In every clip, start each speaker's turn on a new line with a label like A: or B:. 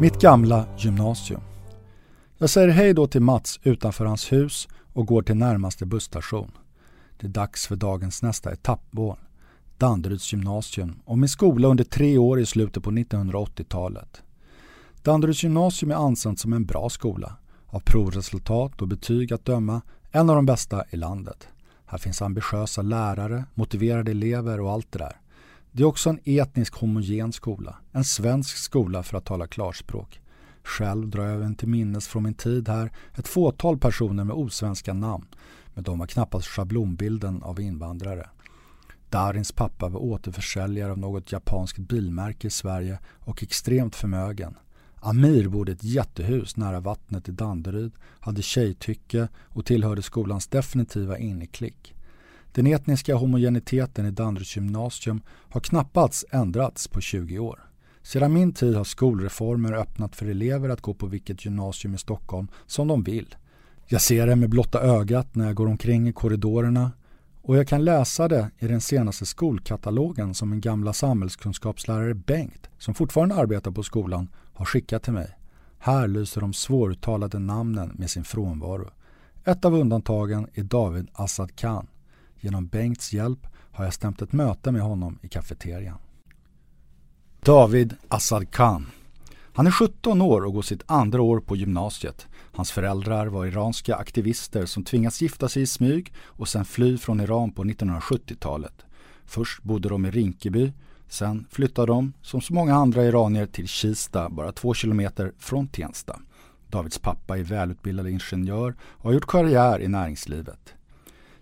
A: Mitt gamla gymnasium. Jag säger hej då till Mats utanför hans hus och går till närmaste busstation. Det är dags för dagens nästa etappmål. Danderyds gymnasium och min skola under tre år i slutet på 1980-talet. Danderyds gymnasium är ansett som en bra skola. Av provresultat och betyg att döma en av de bästa i landet. Här finns ambitiösa lärare, motiverade elever och allt det där. Det är också en etnisk homogen skola. En svensk skola för att tala klarspråk. Själv drar jag även till minnes från min tid här ett fåtal personer med osvenska namn. Men de var knappast schablonbilden av invandrare. Darins pappa var återförsäljare av något japanskt bilmärke i Sverige och extremt förmögen. Amir bodde i ett jättehus nära vattnet i Danderyd, hade tjejtycke och tillhörde skolans definitiva inneklick. Den etniska homogeniteten i Danderyds gymnasium har knappast ändrats på 20 år. Sedan min tid har skolreformer öppnat för elever att gå på vilket gymnasium i Stockholm som de vill. Jag ser det med blotta ögat när jag går omkring i korridorerna och jag kan läsa det i den senaste skolkatalogen som min gamla samhällskunskapslärare Bengt, som fortfarande arbetar på skolan, har skickat till mig. Här lyser de svåruttalade namnen med sin frånvaro. Ett av undantagen är David Assad Khan. Genom Bengts hjälp har jag stämt ett möte med honom i kafeterian. David Assad Khan. Han är 17 år och går sitt andra år på gymnasiet. Hans föräldrar var iranska aktivister som tvingats gifta sig i smyg och sen fly från Iran på 1970-talet. Först bodde de i Rinkeby, sen flyttade de, som så många andra iranier, till Kista, bara två kilometer från Tensta. Davids pappa är välutbildad ingenjör och har gjort karriär i näringslivet.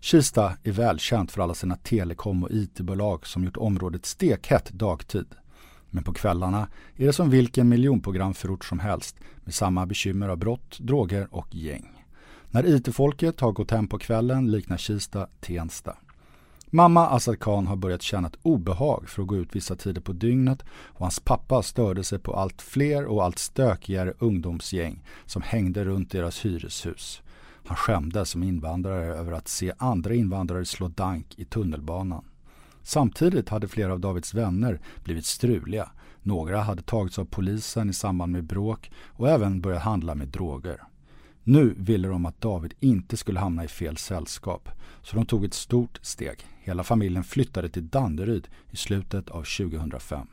A: Kista är välkänt för alla sina telekom och IT-bolag som gjort området stekhett dagtid. Men på kvällarna är det som vilken miljonprogramförort som helst med samma bekymmer av brott, droger och gäng. När IT-folket har gått hem på kvällen liknar Kista Tensta. Mamma Assad Khan har börjat känna ett obehag för att gå ut vissa tider på dygnet och hans pappa störde sig på allt fler och allt stökigare ungdomsgäng som hängde runt deras hyreshus. Han skämdes som invandrare över att se andra invandrare slå dank i tunnelbanan. Samtidigt hade flera av Davids vänner blivit struliga. Några hade tagits av polisen i samband med bråk och även börjat handla med droger. Nu ville de att David inte skulle hamna i fel sällskap, så de tog ett stort steg. Hela familjen flyttade till Danderyd i slutet av 2005.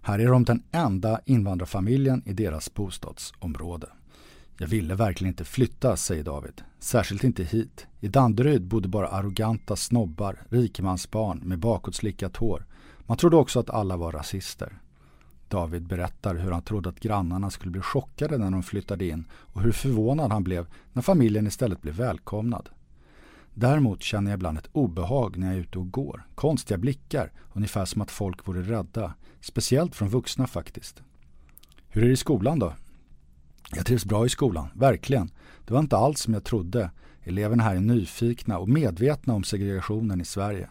A: Här är de den enda invandrarfamiljen i deras bostadsområde. Jag ville verkligen inte flytta, säger David. Särskilt inte hit. I Danderyd bodde bara arroganta snobbar, rikemansbarn med bakåtslickat hår. Man trodde också att alla var rasister. David berättar hur han trodde att grannarna skulle bli chockade när de flyttade in och hur förvånad han blev när familjen istället blev välkomnad. Däremot känner jag ibland ett obehag när jag är ute och går. Konstiga blickar, ungefär som att folk vore rädda. Speciellt från vuxna faktiskt. Hur är det i skolan då? Jag trivs bra i skolan, verkligen. Det var inte alls som jag trodde. Eleverna här är nyfikna och medvetna om segregationen i Sverige.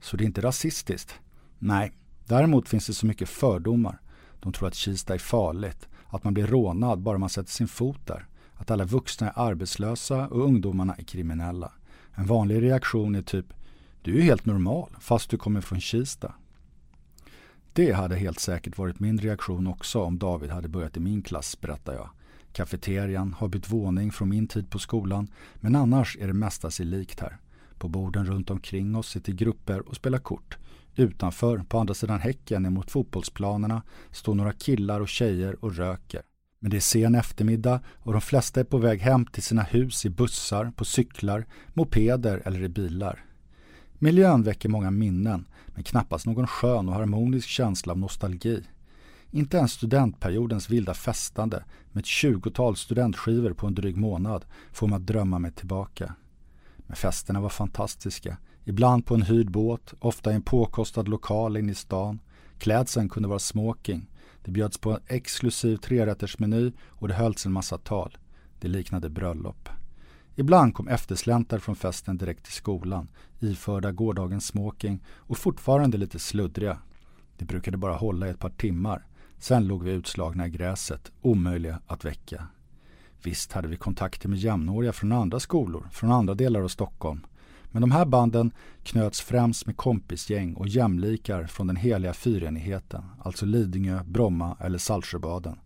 A: Så det är inte rasistiskt? Nej, däremot finns det så mycket fördomar. De tror att Kista är farligt, att man blir rånad bara man sätter sin fot där, att alla vuxna är arbetslösa och ungdomarna är kriminella. En vanlig reaktion är typ du är ju helt normal fast du kommer från Kista. Det hade helt säkert varit min reaktion också om David hade börjat i min klass, berättar jag. Kafeterian har bytt våning från min tid på skolan, men annars är det mesta sig likt här. På borden runt omkring oss sitter grupper och spelar kort. Utanför, på andra sidan häcken emot fotbollsplanerna, står några killar och tjejer och röker. Men det är sen eftermiddag och de flesta är på väg hem till sina hus i bussar, på cyklar, mopeder eller i bilar. Miljön väcker många minnen, men knappast någon skön och harmonisk känsla av nostalgi. Inte ens studentperiodens vilda festande med ett tjugotal studentskivor på en dryg månad får mig att drömma mig tillbaka. Men festerna var fantastiska. Ibland på en hyrd båt, ofta i en påkostad lokal inne i stan. Klädseln kunde vara smoking. Det bjöds på en exklusiv trerättersmeny och det hölls en massa tal. Det liknade bröllop. Ibland kom eftersläntar från festen direkt till skolan, iförda gårdagens smoking och fortfarande lite sluddriga. Det brukade bara hålla i ett par timmar. Sen låg vi utslagna i gräset, omöjliga att väcka. Visst hade vi kontakter med jämnåriga från andra skolor, från andra delar av Stockholm. Men de här banden knöts främst med kompisgäng och jämlikar från den heliga fyrenigheten, alltså Lidingö, Bromma eller Saltsjöbaden.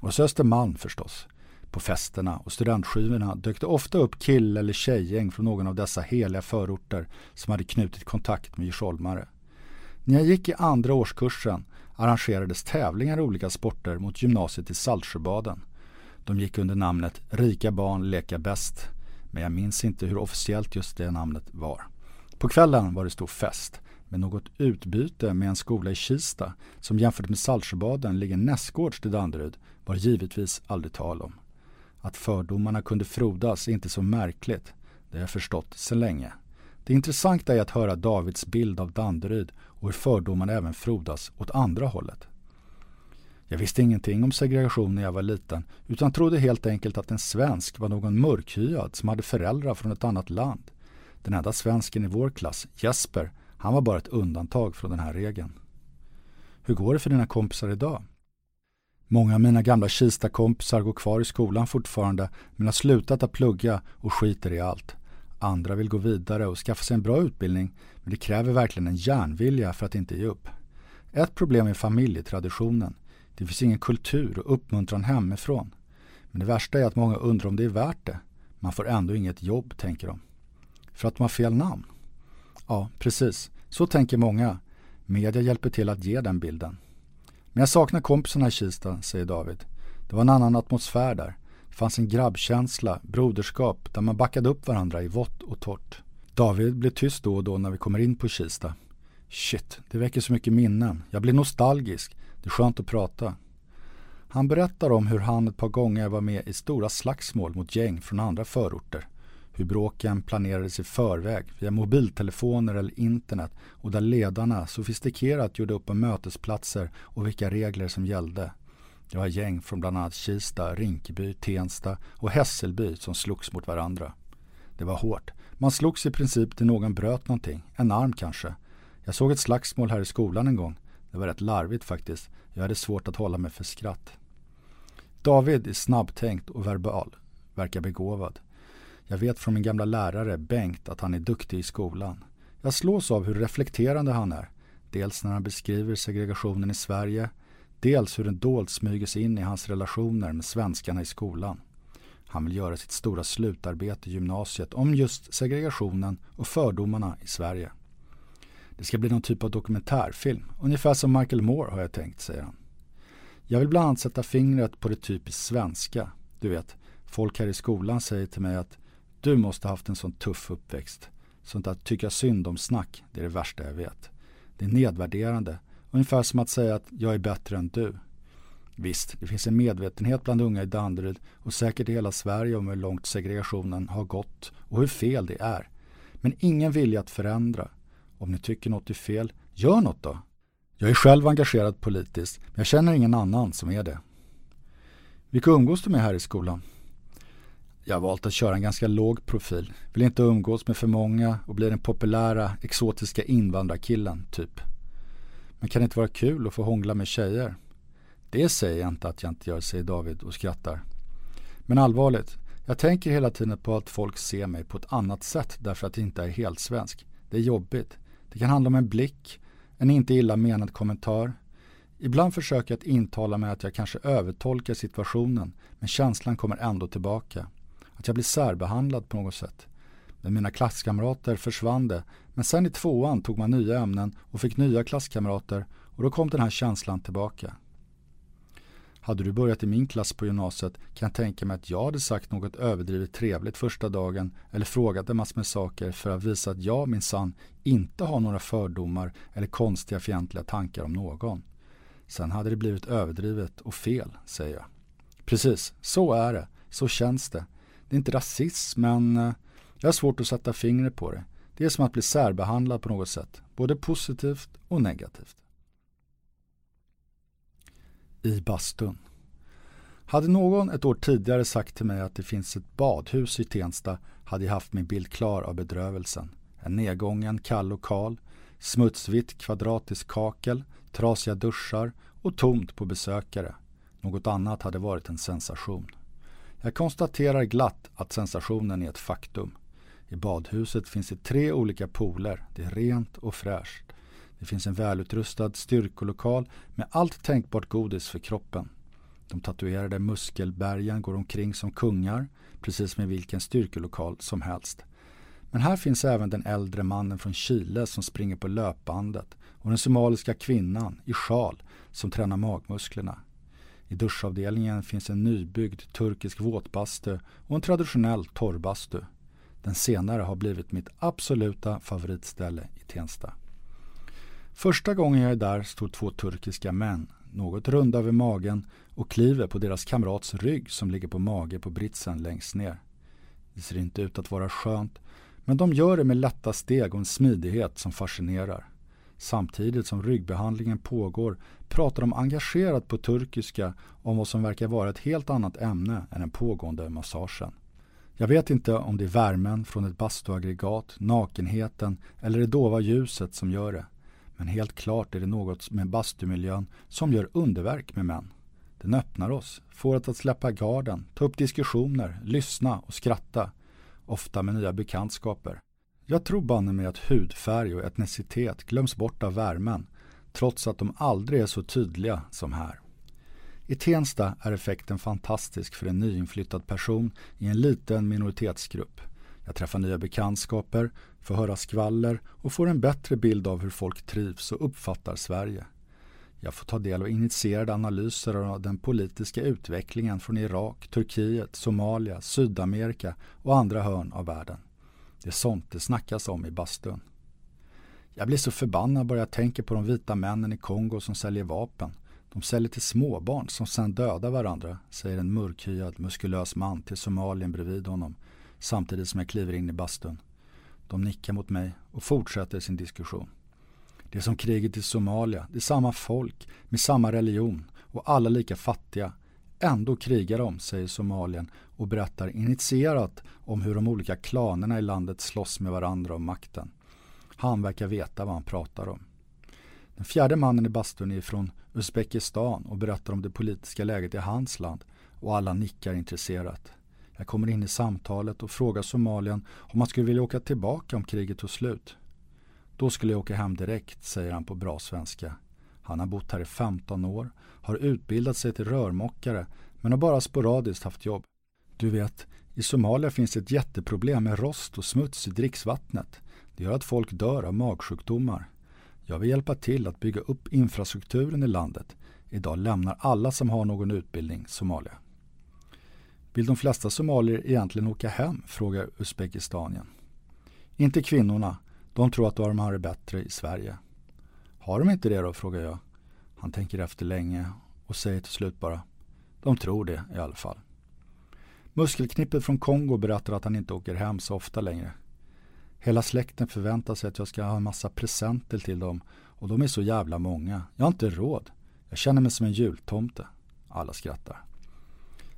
A: Och så Östermalm förstås. På festerna och studentskivorna dök det ofta upp kill eller tjejgäng från någon av dessa heliga förorter som hade knutit kontakt med djursholmare. När jag gick i andra årskursen arrangerades tävlingar i olika sporter mot gymnasiet i Saltsjöbaden. De gick under namnet Rika barn leka bäst men jag minns inte hur officiellt just det namnet var. På kvällen var det stor fest, men något utbyte med en skola i Kista som jämfört med Saltsjöbaden ligger nästgårds till Danderyd var givetvis aldrig tal om. Att fördomarna kunde frodas är inte så märkligt, det har jag förstått sedan länge. Det intressanta är att höra Davids bild av Danderyd och hur fördomarna även frodas åt andra hållet. Jag visste ingenting om segregation när jag var liten utan trodde helt enkelt att en svensk var någon mörkhyad som hade föräldrar från ett annat land. Den enda svensken i vår klass, Jesper, han var bara ett undantag från den här regeln. Hur går det för dina kompisar idag? Många av mina gamla Kista-kompisar går kvar i skolan fortfarande men har slutat att plugga och skiter i allt. Andra vill gå vidare och skaffa sig en bra utbildning men det kräver verkligen en järnvilja för att inte ge upp. Ett problem är familjetraditionen. Det finns ingen kultur och uppmuntran hemifrån. Men det värsta är att många undrar om det är värt det. Man får ändå inget jobb, tänker de. För att de har fel namn? Ja, precis. Så tänker många. Media hjälper till att ge den bilden. Men jag saknar kompisarna i Kista, säger David. Det var en annan atmosfär där. Det fanns en grabbkänsla, broderskap, där man backade upp varandra i vått och torrt. David blir tyst då och då när vi kommer in på Kista. Shit, det väcker så mycket minnen. Jag blir nostalgisk. Det är skönt att prata. Han berättar om hur han ett par gånger var med i stora slagsmål mot gäng från andra förorter. Hur bråken planerades i förväg via mobiltelefoner eller internet och där ledarna sofistikerat gjorde upp om mötesplatser och vilka regler som gällde. Det var gäng från bland annat Kista, Rinkeby, Tensta och Hässelby som slogs mot varandra. Det var hårt. Man slogs i princip till någon bröt någonting, en arm kanske. Jag såg ett slagsmål här i skolan en gång. Det var rätt larvigt faktiskt. Jag hade svårt att hålla mig för skratt. David är snabbtänkt och verbal, verkar begåvad. Jag vet från min gamla lärare Bengt att han är duktig i skolan. Jag slås av hur reflekterande han är. Dels när han beskriver segregationen i Sverige, dels hur den dolt smyger sig in i hans relationer med svenskarna i skolan. Han vill göra sitt stora slutarbete i gymnasiet om just segregationen och fördomarna i Sverige. Det ska bli någon typ av dokumentärfilm, ungefär som Michael Moore har jag tänkt, säger han. Jag vill bland annat sätta fingret på det typiskt svenska. Du vet, folk här i skolan säger till mig att du måste ha haft en sån tuff uppväxt. Sånt att tycka synd om snack, det är det värsta jag vet. Det är nedvärderande, ungefär som att säga att jag är bättre än du. Visst, det finns en medvetenhet bland unga i Danderyd och säkert i hela Sverige om hur långt segregationen har gått och hur fel det är. Men ingen vilja att förändra. Om ni tycker något är fel, gör något då. Jag är själv engagerad politiskt, men jag känner ingen annan som är det. Vilka umgås du med här i skolan? Jag har valt att köra en ganska låg profil. Vill inte umgås med för många och bli den populära exotiska invandrarkillen, typ. Men kan det inte vara kul att få hångla med tjejer? Det säger jag inte att jag inte gör, säger David och skrattar. Men allvarligt, jag tänker hela tiden på att folk ser mig på ett annat sätt därför att jag inte är helt svensk. Det är jobbigt. Det kan handla om en blick, en inte illa menad kommentar. Ibland försöker jag att intala mig att jag kanske övertolkar situationen men känslan kommer ändå tillbaka. Att jag blir särbehandlad på något sätt. Med mina klasskamrater försvann det men sen i tvåan tog man nya ämnen och fick nya klasskamrater och då kom den här känslan tillbaka. Hade du börjat i min klass på gymnasiet kan jag tänka mig att jag hade sagt något överdrivet trevligt första dagen eller frågat en massa med saker för att visa att jag minsann inte har några fördomar eller konstiga fientliga tankar om någon. Sen hade det blivit överdrivet och fel, säger jag. Precis, så är det. Så känns det. Det är inte rasism, men eh, jag har svårt att sätta fingret på det. Det är som att bli särbehandlad på något sätt, både positivt och negativt i bastun. Hade någon ett år tidigare sagt till mig att det finns ett badhus i Tensta hade jag haft min bild klar av bedrövelsen. En nedgången kall lokal, smutsvitt kvadratiskt kakel, trasiga duschar och tomt på besökare. Något annat hade varit en sensation. Jag konstaterar glatt att sensationen är ett faktum. I badhuset finns det tre olika pooler. Det är rent och fräscht. Det finns en välutrustad styrkolokal med allt tänkbart godis för kroppen. De tatuerade muskelbergen går omkring som kungar, precis som i vilken styrkolokal som helst. Men här finns även den äldre mannen från Chile som springer på löpbandet och den somaliska kvinnan i sjal som tränar magmusklerna. I duschavdelningen finns en nybyggd turkisk våtbastu och en traditionell torrbastu. Den senare har blivit mitt absoluta favoritställe i Tensta. Första gången jag är där står två turkiska män, något runda över magen och kliver på deras kamrats rygg som ligger på mage på britsen längst ner. Det ser inte ut att vara skönt, men de gör det med lätta steg och en smidighet som fascinerar. Samtidigt som ryggbehandlingen pågår pratar de engagerat på turkiska om vad som verkar vara ett helt annat ämne än den pågående massagen. Jag vet inte om det är värmen från ett bastuaggregat, nakenheten eller det dova ljuset som gör det. Men helt klart är det något med bastumiljön som gör underverk med män. Den öppnar oss, får oss att släppa garden, ta upp diskussioner, lyssna och skratta. Ofta med nya bekantskaper. Jag tror banne mig att hudfärg och etnicitet glöms bort av värmen, trots att de aldrig är så tydliga som här. I Tensta är effekten fantastisk för en nyinflyttad person i en liten minoritetsgrupp. Jag träffar nya bekantskaper, får höra skvaller och får en bättre bild av hur folk trivs och uppfattar Sverige. Jag får ta del av initierade analyser av den politiska utvecklingen från Irak, Turkiet, Somalia, Sydamerika och andra hörn av världen. Det är sånt det snackas om i bastun. Jag blir så förbannad bara jag tänker på de vita männen i Kongo som säljer vapen. De säljer till småbarn som sedan dödar varandra, säger en mörkhyad, muskulös man till somalien bredvid honom samtidigt som jag kliver in i bastun. De nickar mot mig och fortsätter sin diskussion. Det är som kriget i Somalia, det är samma folk med samma religion och alla lika fattiga. Ändå krigar de, säger Somalien och berättar initierat om hur de olika klanerna i landet slåss med varandra om makten. Han verkar veta vad han pratar om. Den fjärde mannen i bastun är från Uzbekistan och berättar om det politiska läget i hans land och alla nickar intresserat. Jag kommer in i samtalet och frågar Somalien om han skulle vilja åka tillbaka om kriget tog slut. Då skulle jag åka hem direkt, säger han på bra svenska. Han har bott här i 15 år, har utbildat sig till rörmokare men har bara sporadiskt haft jobb. Du vet, i Somalia finns ett jätteproblem med rost och smuts i dricksvattnet. Det gör att folk dör av magsjukdomar. Jag vill hjälpa till att bygga upp infrastrukturen i landet. Idag lämnar alla som har någon utbildning Somalia. Vill de flesta somalier egentligen åka hem? frågar Uzbekistanien. Inte kvinnorna. De tror att de har det bättre i Sverige. Har de inte det då? frågar jag. Han tänker efter länge och säger till slut bara. De tror det i alla fall. Muskelknippet från Kongo berättar att han inte åker hem så ofta längre. Hela släkten förväntar sig att jag ska ha en massa presenter till dem och de är så jävla många. Jag har inte råd. Jag känner mig som en jultomte. Alla skrattar.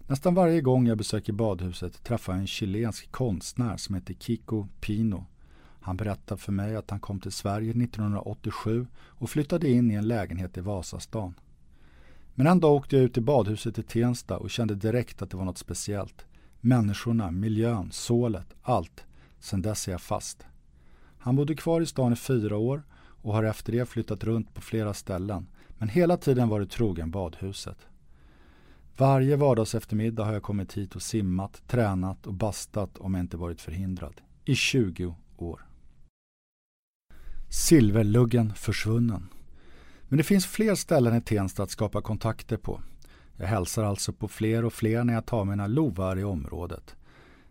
A: Nästan varje gång jag besöker badhuset träffar jag en chilensk konstnär som heter Kiko Pino. Han berättar för mig att han kom till Sverige 1987 och flyttade in i en lägenhet i Vasastan. Men en dag åkte jag ut till badhuset i Tensta och kände direkt att det var något speciellt. Människorna, miljön, sålet, allt. Sen dess är jag fast. Han bodde kvar i stan i fyra år och har efter det flyttat runt på flera ställen men hela tiden varit trogen badhuset. Varje vardags eftermiddag har jag kommit hit och simmat, tränat och bastat om jag inte varit förhindrad. I 20 år. Silverluggen försvunnen. Men det finns fler ställen i Tensta att skapa kontakter på. Jag hälsar alltså på fler och fler när jag tar mina lovar i området.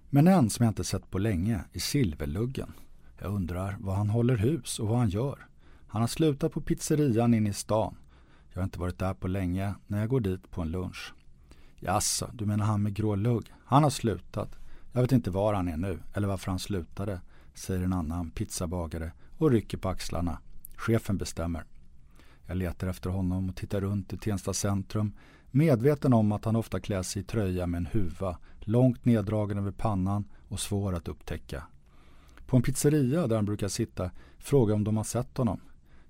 A: Men en som jag inte sett på länge är Silverluggen. Jag undrar var han håller hus och vad han gör. Han har slutat på pizzerian inne i stan. Jag har inte varit där på länge när jag går dit på en lunch. Jaså, du menar han med grå lugg? Han har slutat. Jag vet inte var han är nu eller varför han slutade, säger en annan pizzabagare och rycker på axlarna. Chefen bestämmer. Jag letar efter honom och tittar runt i Tensta centrum medveten om att han ofta klär sig i tröja med en huva långt neddragen över pannan och svår att upptäcka. På en pizzeria där han brukar sitta frågar om de har sett honom.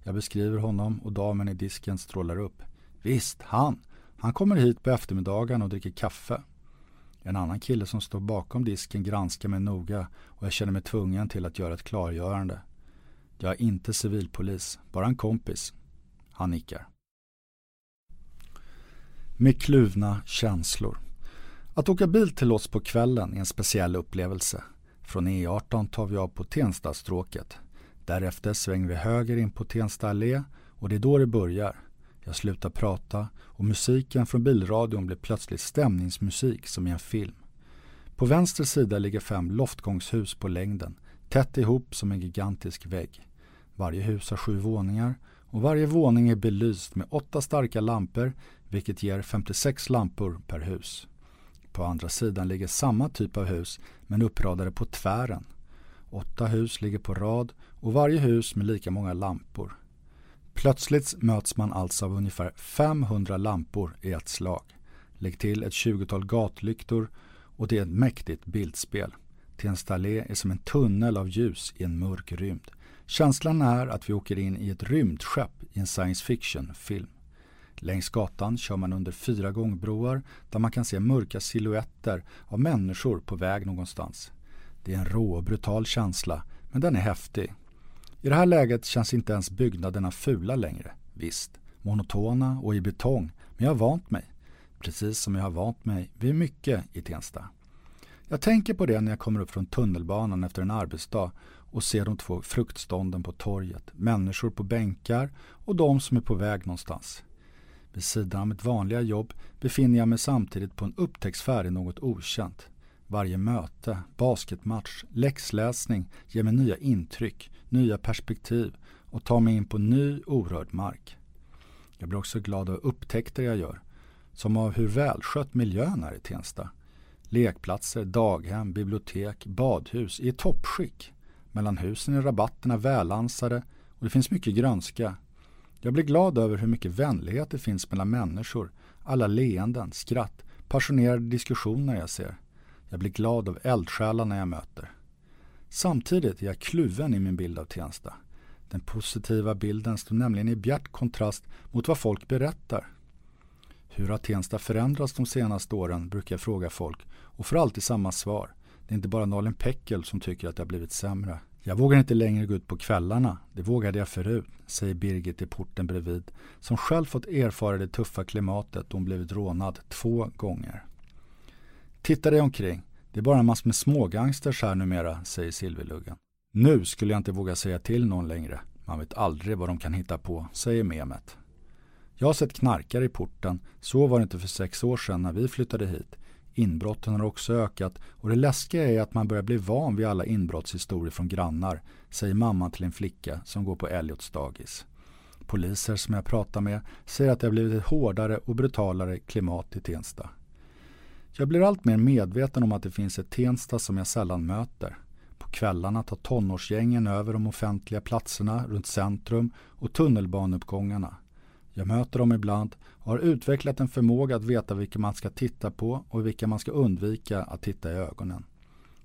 A: Jag beskriver honom och damen i disken strålar upp. Visst, han! Han kommer hit på eftermiddagen och dricker kaffe. En annan kille som står bakom disken granskar mig noga och jag känner mig tvungen till att göra ett klargörande. Jag är inte civilpolis, bara en kompis. Han nickar. Med kluvna känslor. Att åka bil till oss på kvällen är en speciell upplevelse. Från E18 tar vi av på Tenstastråket. Därefter svänger vi höger in på Tensta allé och det är då det börjar. Jag slutar prata och musiken från bilradion blir plötsligt stämningsmusik som i en film. På vänster sida ligger fem loftgångshus på längden, tätt ihop som en gigantisk vägg. Varje hus har sju våningar och varje våning är belyst med åtta starka lampor vilket ger 56 lampor per hus. På andra sidan ligger samma typ av hus men uppradade på tvären. Åtta hus ligger på rad och varje hus med lika många lampor. Plötsligt möts man alltså av ungefär 500 lampor i ett slag. Lägg till ett 20-tal gatlyktor och det är ett mäktigt bildspel. Tensta allé är som en tunnel av ljus i en mörk rymd. Känslan är att vi åker in i ett rymdskepp i en science fiction-film. Längs gatan kör man under fyra gångbroar där man kan se mörka silhuetter av människor på väg någonstans. Det är en rå och brutal känsla, men den är häftig. I det här läget känns inte ens byggnaderna fula längre. Visst, monotona och i betong, men jag har vant mig. Precis som jag har vant mig vid mycket i Tensta. Jag tänker på det när jag kommer upp från tunnelbanan efter en arbetsdag och ser de två fruktstånden på torget, människor på bänkar och de som är på väg någonstans. Vid sidan av mitt vanliga jobb befinner jag mig samtidigt på en upptäcktsfärd i något okänt. Varje möte, basketmatch, läxläsning ger mig nya intryck, nya perspektiv och tar mig in på ny orörd mark. Jag blir också glad av upptäckter jag gör, som av hur välskött miljön är i Tensta. Lekplatser, daghem, bibliotek, badhus i toppskick. Mellan husen är rabatterna välansade och det finns mycket grönska. Jag blir glad över hur mycket vänlighet det finns mellan människor, alla leenden, skratt, passionerade diskussioner jag ser. Jag blir glad av eldsjälarna jag möter. Samtidigt är jag kluven i min bild av Tensta. Den positiva bilden står nämligen i bjärt kontrast mot vad folk berättar. Hur har Tensta förändrats de senaste åren brukar jag fråga folk och får alltid samma svar. Det är inte bara Nalin Peckel som tycker att det har blivit sämre. Jag vågar inte längre gå ut på kvällarna. Det vågade jag förut, säger Birgit i porten bredvid, som själv fått erfara det tuffa klimatet då hon blivit rånad två gånger. Titta dig omkring. Det är bara en massa med smågangsters här numera, säger Silverluggen. Nu skulle jag inte våga säga till någon längre. Man vet aldrig vad de kan hitta på, säger Mehmet. Jag har sett knarkare i porten. Så var det inte för sex år sedan när vi flyttade hit. Inbrotten har också ökat och det läskiga är att man börjar bli van vid alla inbrottshistorier från grannar, säger mamman till en flicka som går på Elliots dagis. Poliser som jag pratar med säger att det har blivit ett hårdare och brutalare klimat i Tensta. Jag blir allt mer medveten om att det finns ett Tensta som jag sällan möter. På kvällarna tar tonårsgängen över de offentliga platserna runt centrum och tunnelbaneuppgångarna. Jag möter dem ibland och har utvecklat en förmåga att veta vilka man ska titta på och vilka man ska undvika att titta i ögonen.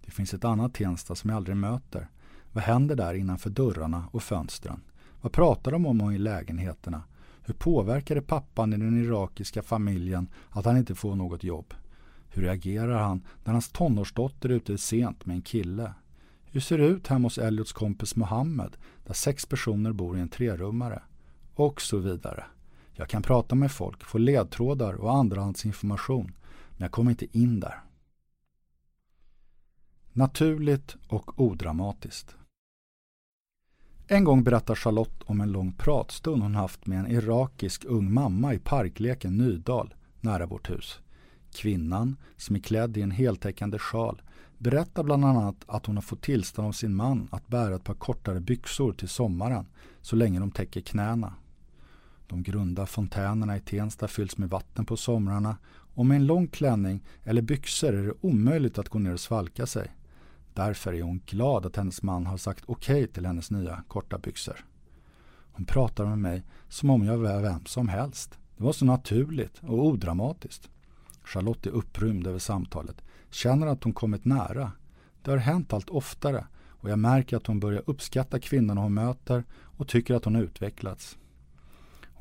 A: Det finns ett annat Tensta som jag aldrig möter. Vad händer där innanför dörrarna och fönstren? Vad pratar de om i lägenheterna? Hur påverkar det pappan i den irakiska familjen att han inte får något jobb? Hur reagerar han när hans tonårsdotter är ute sent med en kille? Hur ser det ut hemma hos Elliots kompis Mohammed där sex personer bor i en trerummare? Och så vidare. Jag kan prata med folk, få ledtrådar och andrahandsinformation, men jag kommer inte in där. Naturligt och odramatiskt. En gång berättar Charlotte om en lång pratstund hon haft med en irakisk ung mamma i parkleken Nydal, nära vårt hus. Kvinnan, som är klädd i en heltäckande sjal, berättar bland annat att hon har fått tillstånd av sin man att bära ett par kortare byxor till sommaren, så länge de täcker knäna. De grunda fontänerna i Tensta fylls med vatten på somrarna och med en lång klänning eller byxor är det omöjligt att gå ner och svalka sig. Därför är hon glad att hennes man har sagt okej okay till hennes nya korta byxor. Hon pratar med mig som om jag var vem som helst. Det var så naturligt och odramatiskt. Charlotte är upprymd över samtalet, känner att hon kommit nära. Det har hänt allt oftare och jag märker att hon börjar uppskatta kvinnorna hon möter och tycker att hon har utvecklats.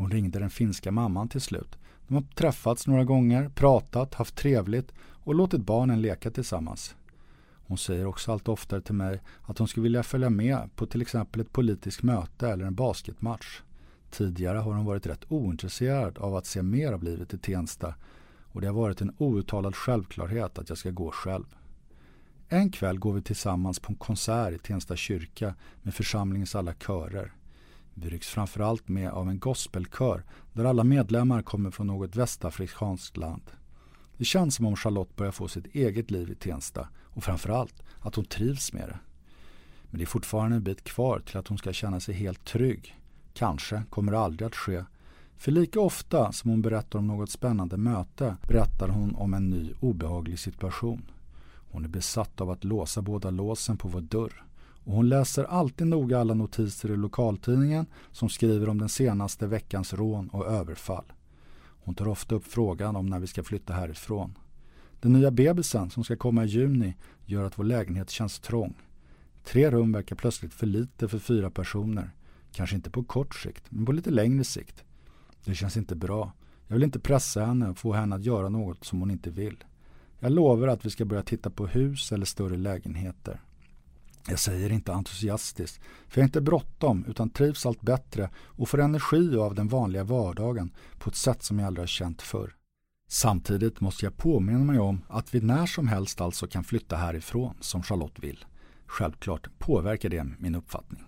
A: Hon ringde den finska mamman till slut, De har träffats några gånger, pratat, haft trevligt och låtit barnen leka tillsammans. Hon säger också allt oftare till mig att hon skulle vilja följa med på till exempel ett politiskt möte eller en basketmatch. Tidigare har hon varit rätt ointresserad av att se mer av livet i Tensta och det har varit en outtalad självklarhet att jag ska gå själv. En kväll går vi tillsammans på en konsert i Tensta kyrka med församlingens alla körer. Vi rycks framförallt med av en gospelkör där alla medlemmar kommer från något västafrikanskt land. Det känns som om Charlotte börjar få sitt eget liv i Tensta och framförallt att hon trivs med det. Men det är fortfarande en bit kvar till att hon ska känna sig helt trygg. Kanske kommer det aldrig att ske. För lika ofta som hon berättar om något spännande möte berättar hon om en ny obehaglig situation. Hon är besatt av att låsa båda låsen på vår dörr. Och hon läser alltid noga alla notiser i lokaltidningen som skriver om den senaste veckans rån och överfall. Hon tar ofta upp frågan om när vi ska flytta härifrån. Den nya bebisen som ska komma i juni gör att vår lägenhet känns trång. Tre rum verkar plötsligt för lite för fyra personer. Kanske inte på kort sikt, men på lite längre sikt. Det känns inte bra. Jag vill inte pressa henne och få henne att göra något som hon inte vill. Jag lovar att vi ska börja titta på hus eller större lägenheter. Jag säger inte entusiastiskt, för jag är inte bråttom utan trivs allt bättre och får energi av den vanliga vardagen på ett sätt som jag aldrig har känt förr. Samtidigt måste jag påminna mig om att vi när som helst alltså kan flytta härifrån som Charlotte vill. Självklart påverkar det min uppfattning.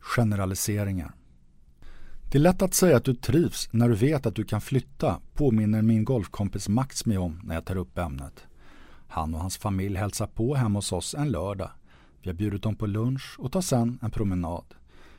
A: Generaliseringar Det är lätt att säga att du trivs när du vet att du kan flytta, påminner min golfkompis Max mig om när jag tar upp ämnet. Han och hans familj hälsar på hemma hos oss en lördag. Vi har bjudit dem på lunch och tar sen en promenad.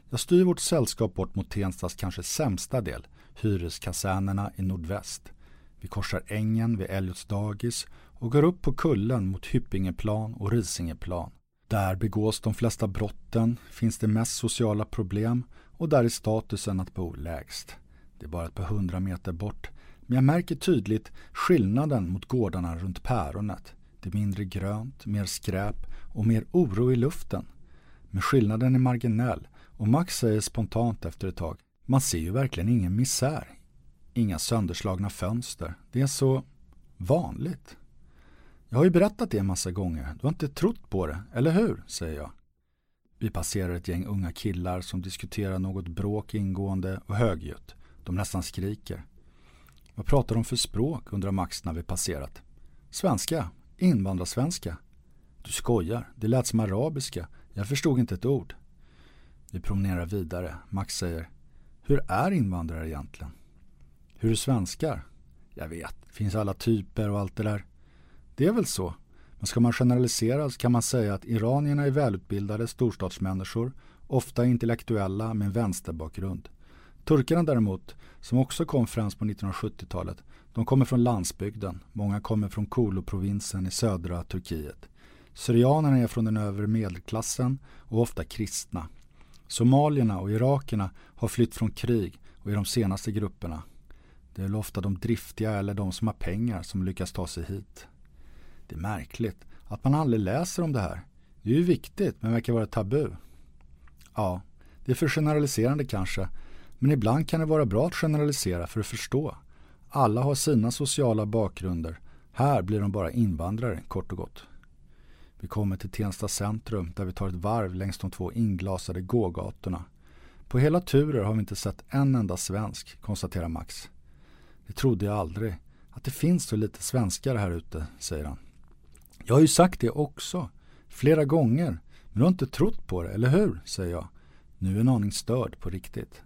A: Jag styr vårt sällskap bort mot Tenstas kanske sämsta del, hyreskasernerna i nordväst. Vi korsar ängen vid Elliots dagis och går upp på kullen mot Hyppingeplan och Risingeplan. Där begås de flesta brotten, finns det mest sociala problem och där är statusen att bo lägst. Det är bara ett par hundra meter bort, men jag märker tydligt skillnaden mot gårdarna runt päronet. Det är mindre grönt, mer skräp och mer oro i luften. Men skillnaden är marginell och Max säger spontant efter ett tag man ser ju verkligen ingen misär. Inga sönderslagna fönster. Det är så vanligt. Jag har ju berättat det en massa gånger. Du har inte trott på det, eller hur? säger jag. Vi passerar ett gäng unga killar som diskuterar något bråk ingående och högljutt. De nästan skriker. Vad pratar de för språk? undrar Max när vi passerat. Svenska, Invandrarsvenska. Du skojar, det lät som arabiska. Jag förstod inte ett ord. Vi promenerar vidare. Max säger Hur är invandrare egentligen? Hur är svenskar? Jag vet, det finns alla typer och allt det där. Det är väl så. Men ska man generalisera så kan man säga att iranierna är välutbildade storstadsmänniskor, ofta intellektuella med vänsterbakgrund. Turkarna däremot, som också kom främst på 1970-talet, de kommer från landsbygden. Många kommer från Kolo-provinsen i södra Turkiet. Syrianerna är från den övre medelklassen och ofta kristna. Somalierna och irakerna har flytt från krig och är de senaste grupperna. Det är väl ofta de driftiga eller de som har pengar som lyckas ta sig hit. Det är märkligt att man aldrig läser om det här. Det är ju viktigt men verkar vara tabu. Ja, det är för generaliserande kanske. Men ibland kan det vara bra att generalisera för att förstå. Alla har sina sociala bakgrunder. Här blir de bara invandrare, kort och gott. Vi kommer till Tensta centrum där vi tar ett varv längs de två inglasade gågatorna. På hela turer har vi inte sett en enda svensk, konstaterar Max. Det trodde jag aldrig. Att det finns så lite svenskar här ute, säger han. Jag har ju sagt det också. Flera gånger. Men du har inte trott på det, eller hur? säger jag. Nu är en aning störd på riktigt.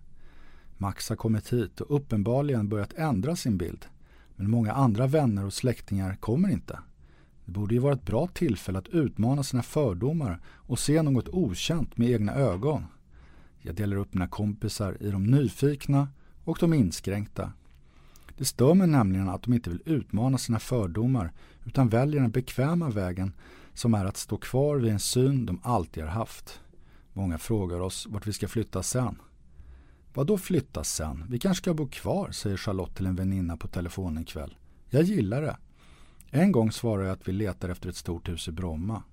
A: Max har kommit hit och uppenbarligen börjat ändra sin bild. Men många andra vänner och släktingar kommer inte. Det borde ju vara ett bra tillfälle att utmana sina fördomar och se något okänt med egna ögon. Jag delar upp mina kompisar i de nyfikna och de inskränkta. Det stör mig nämligen att de inte vill utmana sina fördomar utan väljer den bekväma vägen som är att stå kvar vid en syn de alltid har haft. Många frågar oss vart vi ska flytta sen. Vad då flytta sen? Vi kanske ska bo kvar, säger Charlotte till en väninna på telefon en kväll. Jag gillar det. En gång svarar jag att vi letar efter ett stort hus i Bromma.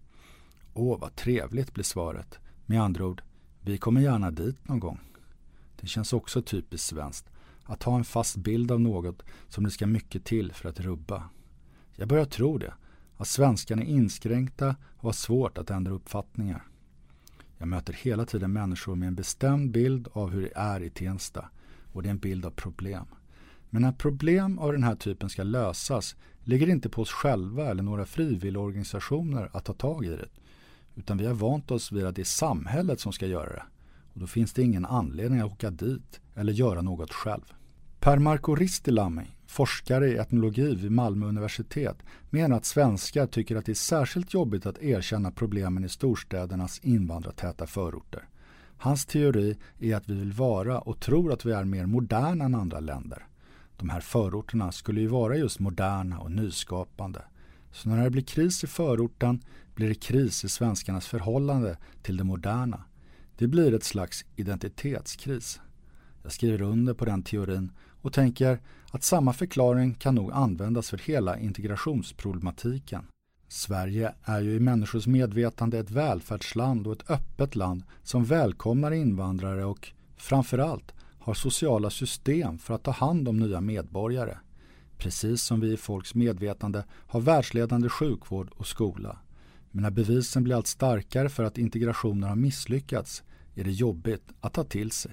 A: Åh, vad trevligt, blir svaret. Med andra ord, vi kommer gärna dit någon gång. Det känns också typiskt svenskt. att ha en fast bild av något som det ska mycket till för att rubba. Jag börjar tro det, att svenskarna är inskränkta och har svårt att ändra uppfattningar. Jag möter hela tiden människor med en bestämd bild av hur det är i Tensta och det är en bild av problem. Men när problem av den här typen ska lösas ligger det inte på oss själva eller några frivilligorganisationer att ta tag i det. Utan vi har vant oss vid att det är samhället som ska göra det. Och då finns det ingen anledning att åka dit eller göra något själv. Per Marco Ristilami, forskare i etnologi vid Malmö universitet, menar att svenskar tycker att det är särskilt jobbigt att erkänna problemen i storstädernas invandrartäta förorter. Hans teori är att vi vill vara och tror att vi är mer moderna än andra länder. De här förorterna skulle ju vara just moderna och nyskapande. Så när det blir kris i förorten blir det kris i svenskarnas förhållande till det moderna. Det blir ett slags identitetskris. Jag skriver under på den teorin och tänker att samma förklaring kan nog användas för hela integrationsproblematiken. Sverige är ju i människors medvetande ett välfärdsland och ett öppet land som välkomnar invandrare och framförallt har sociala system för att ta hand om nya medborgare. Precis som vi i folks medvetande har världsledande sjukvård och skola. Men när bevisen blir allt starkare för att integrationen har misslyckats är det jobbigt att ta till sig.